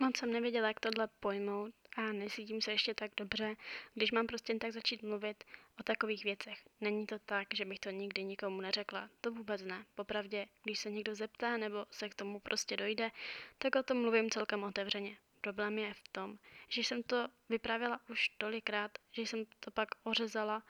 Moc jsem nevěděla, jak tohle pojmout a necítím se ještě tak dobře, když mám prostě jen tak začít mluvit o takových věcech. Není to tak, že bych to nikdy nikomu neřekla, to vůbec ne. Popravdě, když se někdo zeptá nebo se k tomu prostě dojde, tak o tom mluvím celkem otevřeně. Problém je v tom, že jsem to vyprávěla už tolikrát, že jsem to pak ořezala,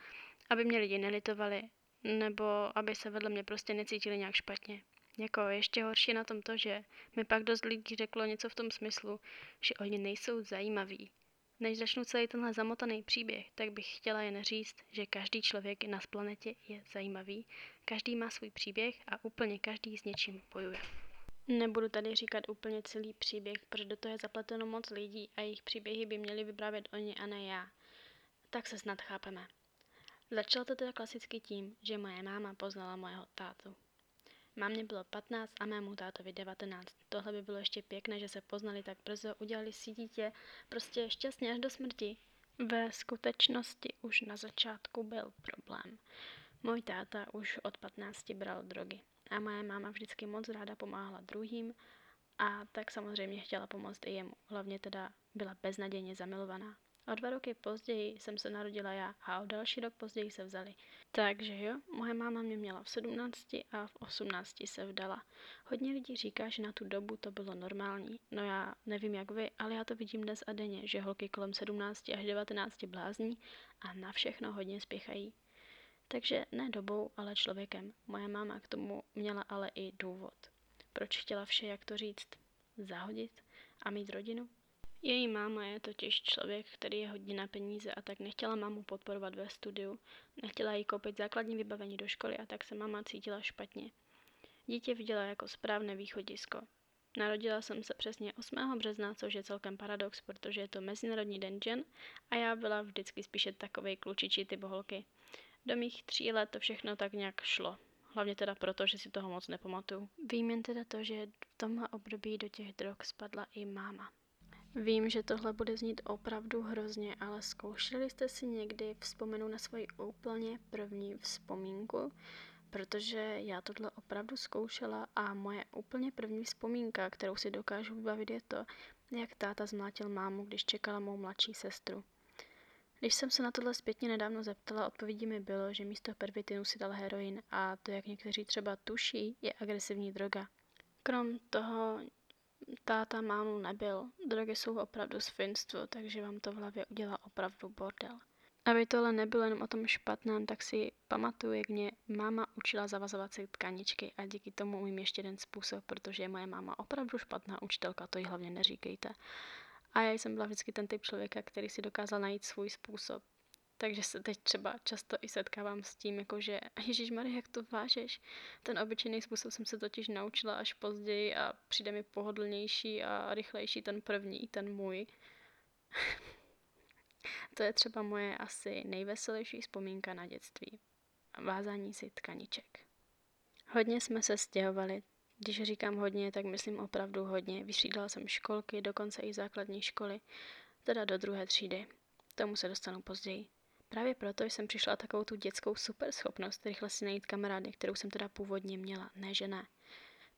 aby mě lidi nelitovali, nebo aby se vedle mě prostě necítili nějak špatně. Jako ještě horší na tom to, že mi pak dost lidí řeklo něco v tom smyslu, že oni nejsou zajímaví. Než začnu celý tenhle zamotaný příběh, tak bych chtěla jen říct, že každý člověk na planetě je zajímavý, každý má svůj příběh a úplně každý s něčím bojuje. Nebudu tady říkat úplně celý příběh, protože do toho je zapleteno moc lidí a jejich příběhy by měli vyprávět oni a ne já. Tak se snad chápeme. Začalo to teda klasicky tím, že moje máma poznala mojeho tátu. Mámě bylo 15 a mému tátovi 19. Tohle by bylo ještě pěkné, že se poznali tak brzo, udělali si dítě, prostě šťastně až do smrti. Ve skutečnosti už na začátku byl problém. Můj táta už od 15 bral drogy a moje máma vždycky moc ráda pomáhala druhým a tak samozřejmě chtěla pomoct i jemu. Hlavně teda byla beznadějně zamilovaná. O dva roky později jsem se narodila já a o další rok později se vzali. Takže jo, moje máma mě měla v 17 a v 18 se vdala. Hodně lidí říká, že na tu dobu to bylo normální. No já nevím jak vy, ale já to vidím dnes a denně, že holky kolem 17 až 19 blázní a na všechno hodně spěchají. Takže ne dobou, ale člověkem. Moje máma k tomu měla ale i důvod. Proč chtěla vše, jak to říct, zahodit a mít rodinu? Její máma je totiž člověk, který je hodně na peníze a tak nechtěla mámu podporovat ve studiu, nechtěla jí koupit základní vybavení do školy a tak se máma cítila špatně. Dítě viděla jako správné východisko. Narodila jsem se přesně 8. března, což je celkem paradox, protože je to Mezinárodní den žen a já byla vždycky spíše takovej klučičí typ holky. Do mých tří let to všechno tak nějak šlo. Hlavně teda proto, že si toho moc nepamatuju. Vím jen teda to, že v tomhle období do těch drog spadla i máma. Vím, že tohle bude znít opravdu hrozně, ale zkoušeli jste si někdy vzpomenout na svoji úplně první vzpomínku? Protože já tohle opravdu zkoušela a moje úplně první vzpomínka, kterou si dokážu vybavit, je to, jak táta zmlátil mámu, když čekala mou mladší sestru. Když jsem se na tohle zpětně nedávno zeptala, odpovědí mi bylo, že místo pervitinu si dal heroin a to, jak někteří třeba tuší, je agresivní droga. Krom toho táta mámu nebyl. Drogy jsou opravdu svinstvo, takže vám to v hlavě udělá opravdu bordel. Aby tohle nebylo jenom o tom špatném, tak si pamatuju, jak mě máma učila zavazovat si tkaničky a díky tomu umím ještě jeden způsob, protože je moje máma opravdu špatná učitelka, to jí hlavně neříkejte. A já jsem byla vždycky ten typ člověka, který si dokázal najít svůj způsob. Takže se teď třeba často i setkávám s tím, jako že Ježíš Marie, jak to vážeš? Ten obyčejný způsob jsem se totiž naučila až později a přijde mi pohodlnější a rychlejší ten první, ten můj. to je třeba moje asi nejveselější vzpomínka na dětství. Vázání si tkaniček. Hodně jsme se stěhovali. Když říkám hodně, tak myslím opravdu hodně. Vystřídala jsem školky, dokonce i základní školy, teda do druhé třídy. Tomu se dostanu později. Právě proto jsem přišla takovou tu dětskou superschopnost rychle si najít kamarády, kterou jsem teda původně měla, ne že ne.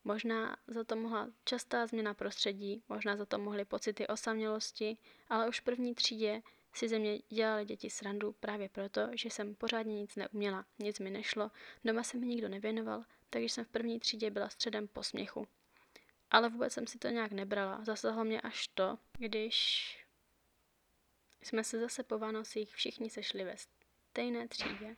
Možná za to mohla častá změna prostředí, možná za to mohly pocity osamělosti, ale už v první třídě si ze mě dělali děti srandu právě proto, že jsem pořádně nic neuměla, nic mi nešlo, doma se mi nikdo nevěnoval, takže jsem v první třídě byla středem posměchu. Ale vůbec jsem si to nějak nebrala, zasahlo mě až to, když jsme se zase po Vánocích všichni sešli ve stejné třídě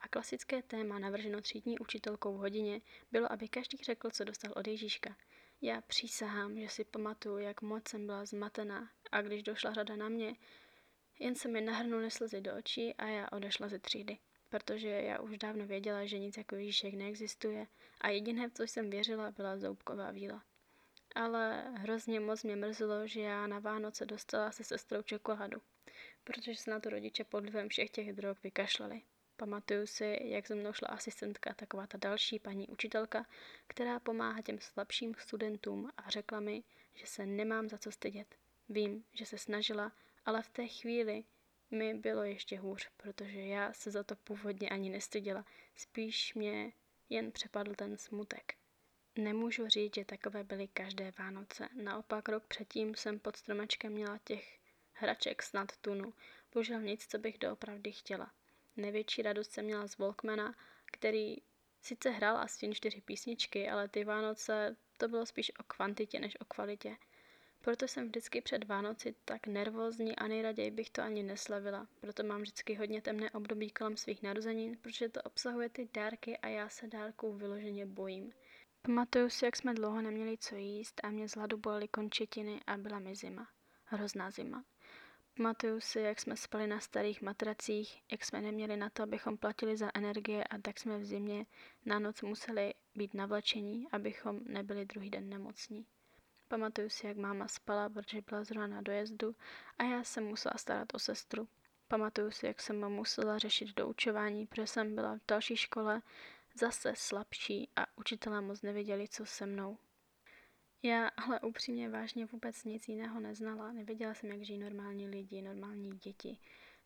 a klasické téma navrženo třídní učitelkou v hodině bylo, aby každý řekl, co dostal od Ježíška. Já přísahám, že si pamatuju, jak moc jsem byla zmatená a když došla řada na mě, jen se mi nahrnuly slzy do očí a já odešla ze třídy, protože já už dávno věděla, že nic jako Ježíšek neexistuje a jediné, co jsem věřila, byla zoubková víla ale hrozně moc mě mrzelo, že já na Vánoce dostala se sestrou čokoládu, protože se na to rodiče pod vlivem všech těch drog vykašlali. Pamatuju si, jak ze mnou šla asistentka, taková ta další paní učitelka, která pomáhá těm slabším studentům a řekla mi, že se nemám za co stydět. Vím, že se snažila, ale v té chvíli mi bylo ještě hůř, protože já se za to původně ani nestyděla. Spíš mě jen přepadl ten smutek. Nemůžu říct, že takové byly každé Vánoce. Naopak rok předtím jsem pod stromečkem měla těch hraček snad tunu. Bohužel nic, co bych doopravdy chtěla. Největší radost jsem měla z Volkmana, který sice hrál asi čtyři písničky, ale ty Vánoce to bylo spíš o kvantitě než o kvalitě. Proto jsem vždycky před Vánoci tak nervózní a nejraději bych to ani neslavila. Proto mám vždycky hodně temné období kolem svých narozenin, protože to obsahuje ty dárky a já se dárků vyloženě bojím. Pamatuju si, jak jsme dlouho neměli co jíst a mě z hladu bolely končetiny a byla mi zima. Hrozná zima. Pamatuju si, jak jsme spali na starých matracích, jak jsme neměli na to, abychom platili za energie a tak jsme v zimě na noc museli být navlečení, abychom nebyli druhý den nemocní. Pamatuju si, jak máma spala, protože byla zrovna na dojezdu a já jsem musela starat o sestru. Pamatuju si, jak jsem musela řešit doučování, protože jsem byla v další škole zase slabší a učitelé moc nevěděli, co se mnou. Já ale upřímně vážně vůbec nic jiného neznala. Nevěděla jsem, jak žijí normální lidi, normální děti.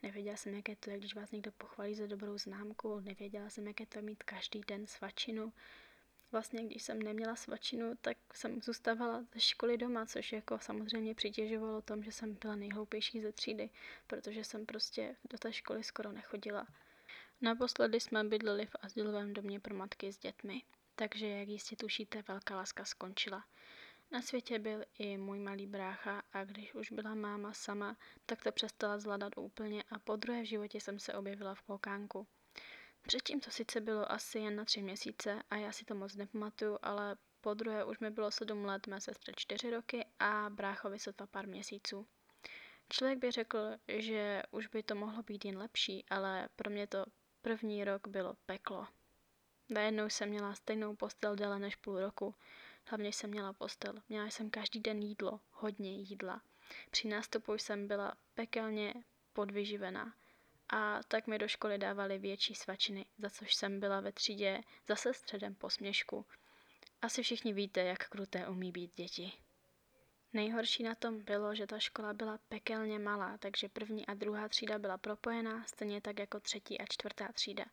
Nevěděla jsem, jak je to, když vás někdo pochválí za dobrou známku. Nevěděla jsem, jak je to mít každý den svačinu. Vlastně, když jsem neměla svačinu, tak jsem zůstávala ze školy doma, což jako samozřejmě přitěžovalo tom, že jsem byla nejhloupější ze třídy, protože jsem prostě do té školy skoro nechodila. Naposledy jsme bydleli v azylovém domě pro matky s dětmi, takže jak jistě tušíte, velká láska skončila. Na světě byl i můj malý brácha a když už byla máma sama, tak to přestala zvládat úplně a po druhé v životě jsem se objevila v klokánku. Předtím to sice bylo asi jen na tři měsíce a já si to moc nepamatuju, ale po druhé už mi bylo sedm let, mé sestře čtyři roky a bráchovi sotva pár měsíců. Člověk by řekl, že už by to mohlo být jen lepší, ale pro mě to první rok bylo peklo. Najednou jsem měla stejnou postel déle než půl roku. Hlavně jsem měla postel. Měla jsem každý den jídlo, hodně jídla. Při nástupu jsem byla pekelně podvyživená. A tak mi do školy dávali větší svačiny, za což jsem byla ve třídě zase středem posměšku. Asi všichni víte, jak kruté umí být děti. Nejhorší na tom bylo, že ta škola byla pekelně malá, takže první a druhá třída byla propojená, stejně tak jako třetí a čtvrtá třída.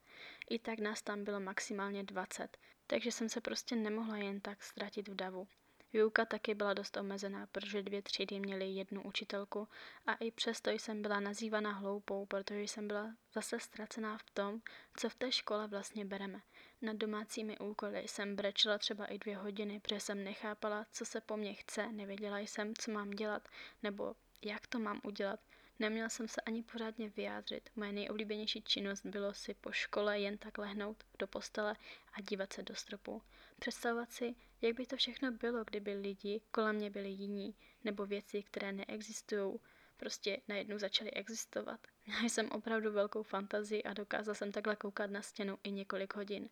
I tak nás tam bylo maximálně 20, takže jsem se prostě nemohla jen tak ztratit v davu. Výuka taky byla dost omezená, protože dvě třídy měly jednu učitelku a i přesto jsem byla nazývaná hloupou, protože jsem byla zase ztracená v tom, co v té škole vlastně bereme. Nad domácími úkoly jsem brečela třeba i dvě hodiny, protože jsem nechápala, co se po mně chce, nevěděla jsem, co mám dělat, nebo jak to mám udělat. Neměla jsem se ani pořádně vyjádřit. Moje nejoblíbenější činnost bylo si po škole jen tak lehnout do postele a dívat se do stropu. Představovat si, jak by to všechno bylo, kdyby lidi kolem mě byli jiní, nebo věci, které neexistují, prostě najednou začaly existovat. Měla jsem opravdu velkou fantazii a dokázala jsem takhle koukat na stěnu i několik hodin.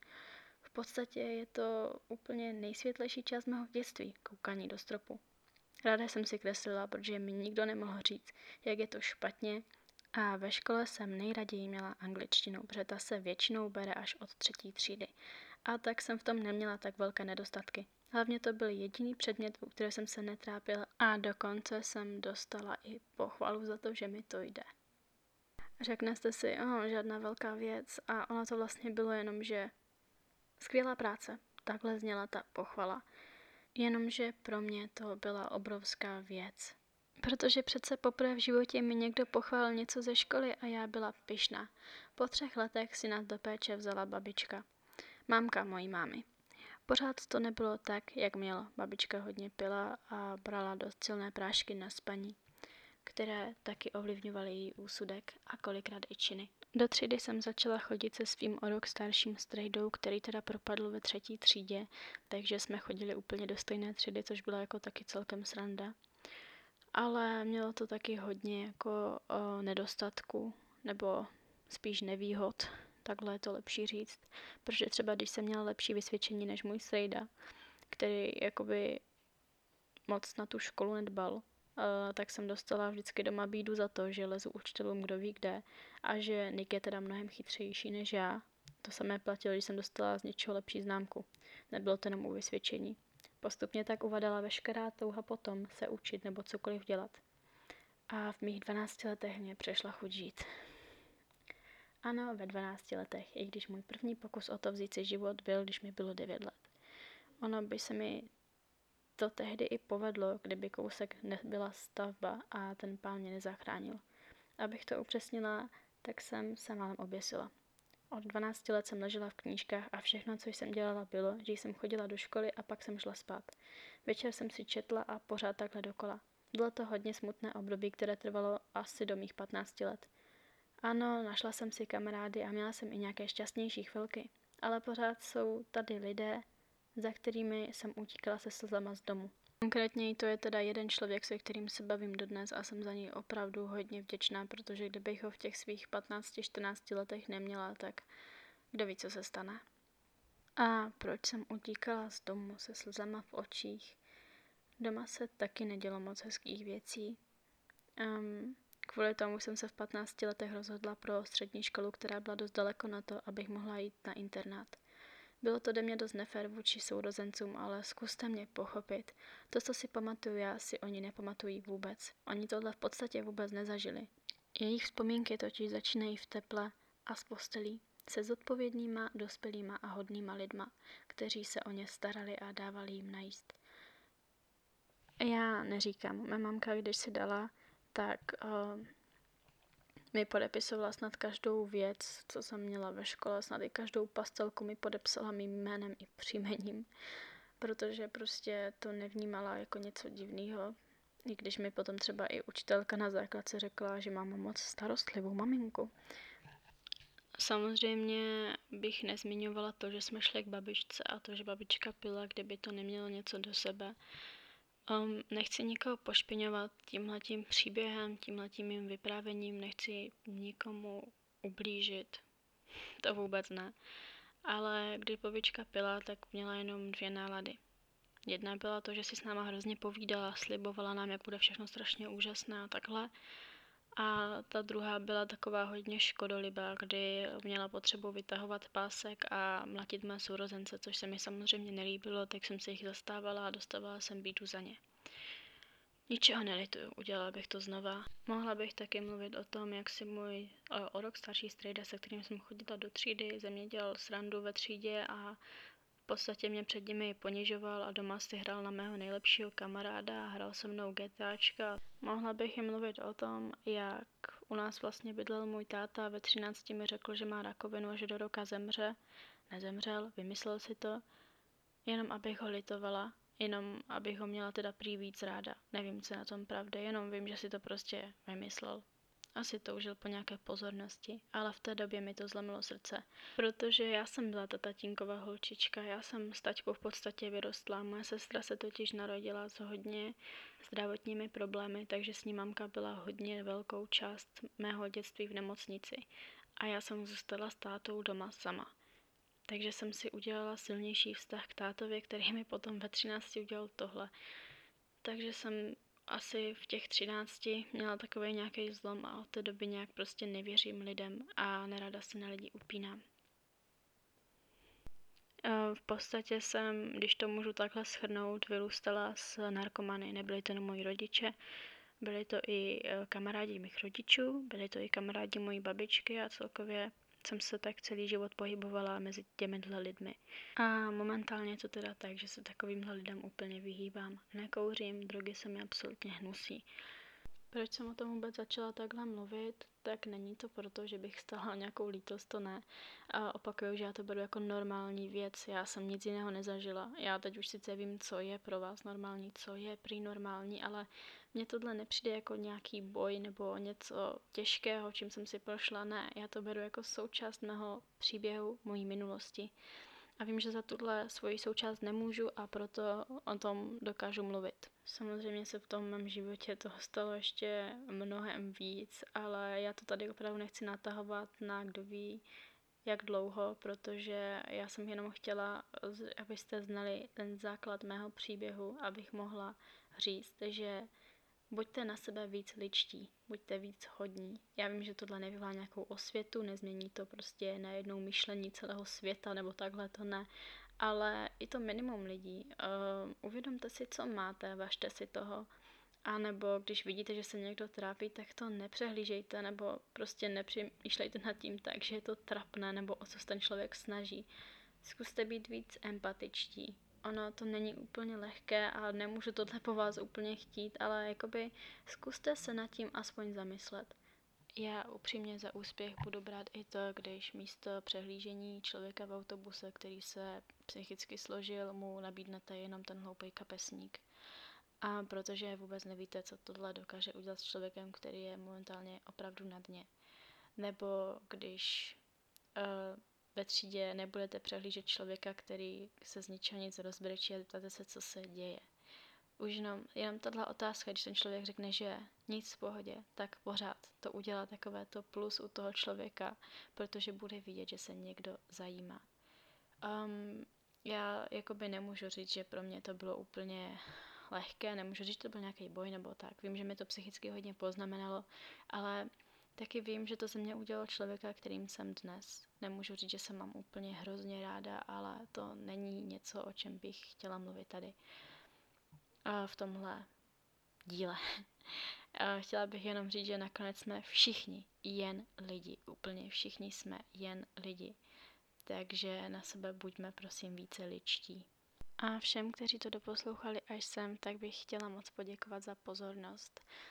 V podstatě je to úplně nejsvětlejší část mého dětství, koukání do stropu. Ráda jsem si kreslila, protože mi nikdo nemohl říct, jak je to špatně a ve škole jsem nejraději měla angličtinu, protože ta se většinou bere až od třetí třídy. A tak jsem v tom neměla tak velké nedostatky. Hlavně to byl jediný předmět, u kterého jsem se netrápila a dokonce jsem dostala i pochvalu za to, že mi to jde. Řeknete si, oh, žádná velká věc a ono to vlastně bylo jenom, že skvělá práce. Takhle zněla ta pochvala. Jenomže pro mě to byla obrovská věc. Protože přece poprvé v životě mi někdo pochválil něco ze školy a já byla pyšná. Po třech letech si nás do péče vzala babička. Mámka mojí mámy. Pořád to nebylo tak, jak mělo. Babička hodně pila a brala dost silné prášky na spaní, které taky ovlivňovaly její úsudek a kolikrát i činy. Do třídy jsem začala chodit se svým o rok starším strejdou, který teda propadl ve třetí třídě, takže jsme chodili úplně do stejné třídy, což byla jako taky celkem sranda. Ale mělo to taky hodně jako o nedostatku, nebo spíš nevýhod, takhle je to lepší říct, protože třeba když jsem měla lepší vysvědčení než můj strejda, který jakoby moc na tu školu nedbal, tak jsem dostala vždycky doma bídu za to, že lezu učitelům kdo ví kde a že Nick je teda mnohem chytřejší než já. To samé platilo, když jsem dostala z něčeho lepší známku. Nebylo to jenom u vysvědčení. Postupně tak uvadala veškerá touha potom se učit nebo cokoliv dělat. A v mých 12 letech mě přešla chuť žít. Ano, ve 12 letech, i když můj první pokus o to vzít si život byl, když mi bylo 9 let. ono by se mi to tehdy i povedlo, kdyby kousek nebyla stavba a ten pán mě nezachránil. Abych to upřesnila, tak jsem se málem oběsila. Od 12 let jsem ležela v knížkách a všechno, co jsem dělala, bylo, že jsem chodila do školy a pak jsem šla spát. Večer jsem si četla a pořád takhle dokola. Bylo to hodně smutné období, které trvalo asi do mých 15 let. Ano, našla jsem si kamarády a měla jsem i nějaké šťastnější chvilky, ale pořád jsou tady lidé, za kterými jsem utíkala se slzama z domu. Konkrétně to je teda jeden člověk, se kterým se bavím dodnes a jsem za něj opravdu hodně vděčná, protože kdybych ho v těch svých 15-14 letech neměla, tak kdo ví, co se stane. A proč jsem utíkala z domu se slzama v očích? Doma se taky nedělo moc hezkých věcí. Um, kvůli tomu jsem se v 15 letech rozhodla pro střední školu, která byla dost daleko na to, abych mohla jít na internát. Bylo to ode mě dost nefér vůči sourozencům, ale zkuste mě pochopit. To, co si pamatuju já, si oni nepamatují vůbec. Oni tohle v podstatě vůbec nezažili. Jejich vzpomínky totiž začínají v teple a z postelí se zodpovědnýma, dospělýma a hodnýma lidma, kteří se o ně starali a dávali jim najíst. Já neříkám, mé mamka, když si dala, tak uh, mi podepisovala snad každou věc, co jsem měla ve škole, snad i každou pastelku mi podepsala mým jménem i příjmením, protože prostě to nevnímala jako něco divného. I když mi potom třeba i učitelka na základce řekla, že mám moc starostlivou maminku. Samozřejmě bych nezmiňovala to, že jsme šli k babičce a to, že babička pila, kdyby to nemělo něco do sebe. Um, nechci nikoho pošpiňovat tímhletím příběhem, tímhletím mým vyprávěním, nechci nikomu ublížit, to vůbec ne. Ale když babička pila, tak měla jenom dvě nálady. Jedna byla to, že si s náma hrozně povídala, slibovala nám, jak bude všechno strašně úžasné a takhle. A ta druhá byla taková hodně škodolibá, kdy měla potřebu vytahovat pásek a mlatit mé sourozence, což se mi samozřejmě nelíbilo, tak jsem se jich zastávala a dostávala jsem bídu za ně. Ničeho nelituju, udělala bych to znova. Mohla bych taky mluvit o tom, jak si můj o, o rok starší strejda, se kterým jsem chodila do třídy, ze mě dělal srandu ve třídě a podstatě mě před nimi ponižoval a doma si hrál na mého nejlepšího kamaráda a hrál se mnou GTAčka. Mohla bych jim mluvit o tom, jak u nás vlastně bydlel můj táta a ve 13 mi řekl, že má rakovinu a že do roka zemře. Nezemřel, vymyslel si to, jenom abych ho litovala jenom abych ho měla teda prý víc ráda. Nevím, co na tom pravda, jenom vím, že si to prostě vymyslel. Asi toužil po nějaké pozornosti, ale v té době mi to zlomilo srdce, protože já jsem byla ta tatínková holčička, já jsem s taťkou v podstatě vyrostla, moje sestra se totiž narodila s hodně zdravotními problémy, takže s ní mamka byla hodně velkou část mého dětství v nemocnici a já jsem zůstala s tátou doma sama. Takže jsem si udělala silnější vztah k tátovi, který mi potom ve 13 udělal tohle. Takže jsem asi v těch 13 měla takový nějaký zlom a od té doby nějak prostě nevěřím lidem a nerada se na lidi upínám. V podstatě jsem, když to můžu takhle schrnout, vyrůstala s narkomany. Nebyli to jenom moji rodiče, byli to i e, kamarádi mých rodičů, byli to i kamarádi mojí babičky a celkově jsem se tak celý život pohybovala mezi těmihle lidmi. A momentálně je to teda tak, že se takovýmhle lidem úplně vyhýbám. Nekouřím, drogy se mi absolutně hnusí. Proč jsem o tom vůbec začala takhle mluvit, tak není to proto, že bych stala nějakou lítost, to ne. A opakuju, že já to beru jako normální věc, já jsem nic jiného nezažila. Já teď už sice vím, co je pro vás normální, co je prý normální, ale mně tohle nepřijde jako nějaký boj nebo něco těžkého, čím jsem si prošla, ne. Já to beru jako součást mého příběhu, mojí minulosti. A vím, že za tuhle svoji součást nemůžu a proto o tom dokážu mluvit. Samozřejmě se v tom mém životě toho stalo ještě mnohem víc, ale já to tady opravdu nechci natahovat na kdo ví, jak dlouho, protože já jsem jenom chtěla, abyste znali ten základ mého příběhu, abych mohla říct, že buďte na sebe víc ličtí, buďte víc hodní. Já vím, že tohle nevyvolá nějakou osvětu, nezmění to prostě najednou myšlení celého světa nebo takhle, to ne. Ale i to minimum lidí. Uh, uvědomte si, co máte, važte si toho. A nebo když vidíte, že se někdo trápí, tak to nepřehlížejte, nebo prostě nepřemýšlejte nad tím tak, že je to trapné, nebo o co se ten člověk snaží. Zkuste být víc empatičtí. Ono to není úplně lehké a nemůžu tohle po vás úplně chtít, ale jakoby zkuste se nad tím aspoň zamyslet. Já upřímně za úspěch budu brát i to, když místo přehlížení člověka v autobuse, který se psychicky složil, mu nabídnete jenom ten hloupý kapesník. A protože vůbec nevíte, co tohle dokáže udělat s člověkem, který je momentálně opravdu na dně. Nebo když uh, ve třídě nebudete přehlížet člověka, který se z ničeho nic rozbrečí a zeptáte se, co se děje. Už jenom, jenom tahle otázka, když ten člověk řekne, že nic v pohodě, tak pořád to udělá takové to plus u toho člověka, protože bude vidět, že se někdo zajímá. Um, já jakoby nemůžu říct, že pro mě to bylo úplně lehké, nemůžu říct, že to byl nějaký boj nebo tak. Vím, že mi to psychicky hodně poznamenalo, ale taky vím, že to ze mě udělalo člověka, kterým jsem dnes. Nemůžu říct, že se mám úplně hrozně ráda, ale to není něco, o čem bych chtěla mluvit tady. V tomhle díle. Chtěla bych jenom říct, že nakonec jsme všichni jen lidi. Úplně všichni jsme jen lidi. Takže na sebe buďme prosím více ličtí. A všem, kteří to doposlouchali až sem, tak bych chtěla moc poděkovat za pozornost.